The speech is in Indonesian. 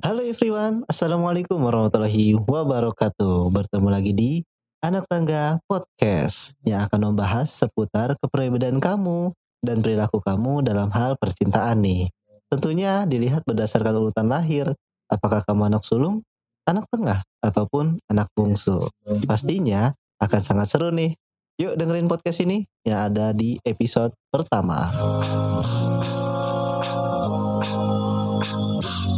Halo everyone, Assalamualaikum warahmatullahi wabarakatuh. Bertemu lagi di Anak Tangga Podcast Yang akan membahas seputar kepribadian kamu Dan perilaku kamu dalam hal percintaan nih. Tentunya dilihat berdasarkan urutan lahir Apakah kamu anak sulung, anak tengah, ataupun anak bungsu. Pastinya akan sangat seru nih. Yuk dengerin podcast ini yang ada di episode pertama.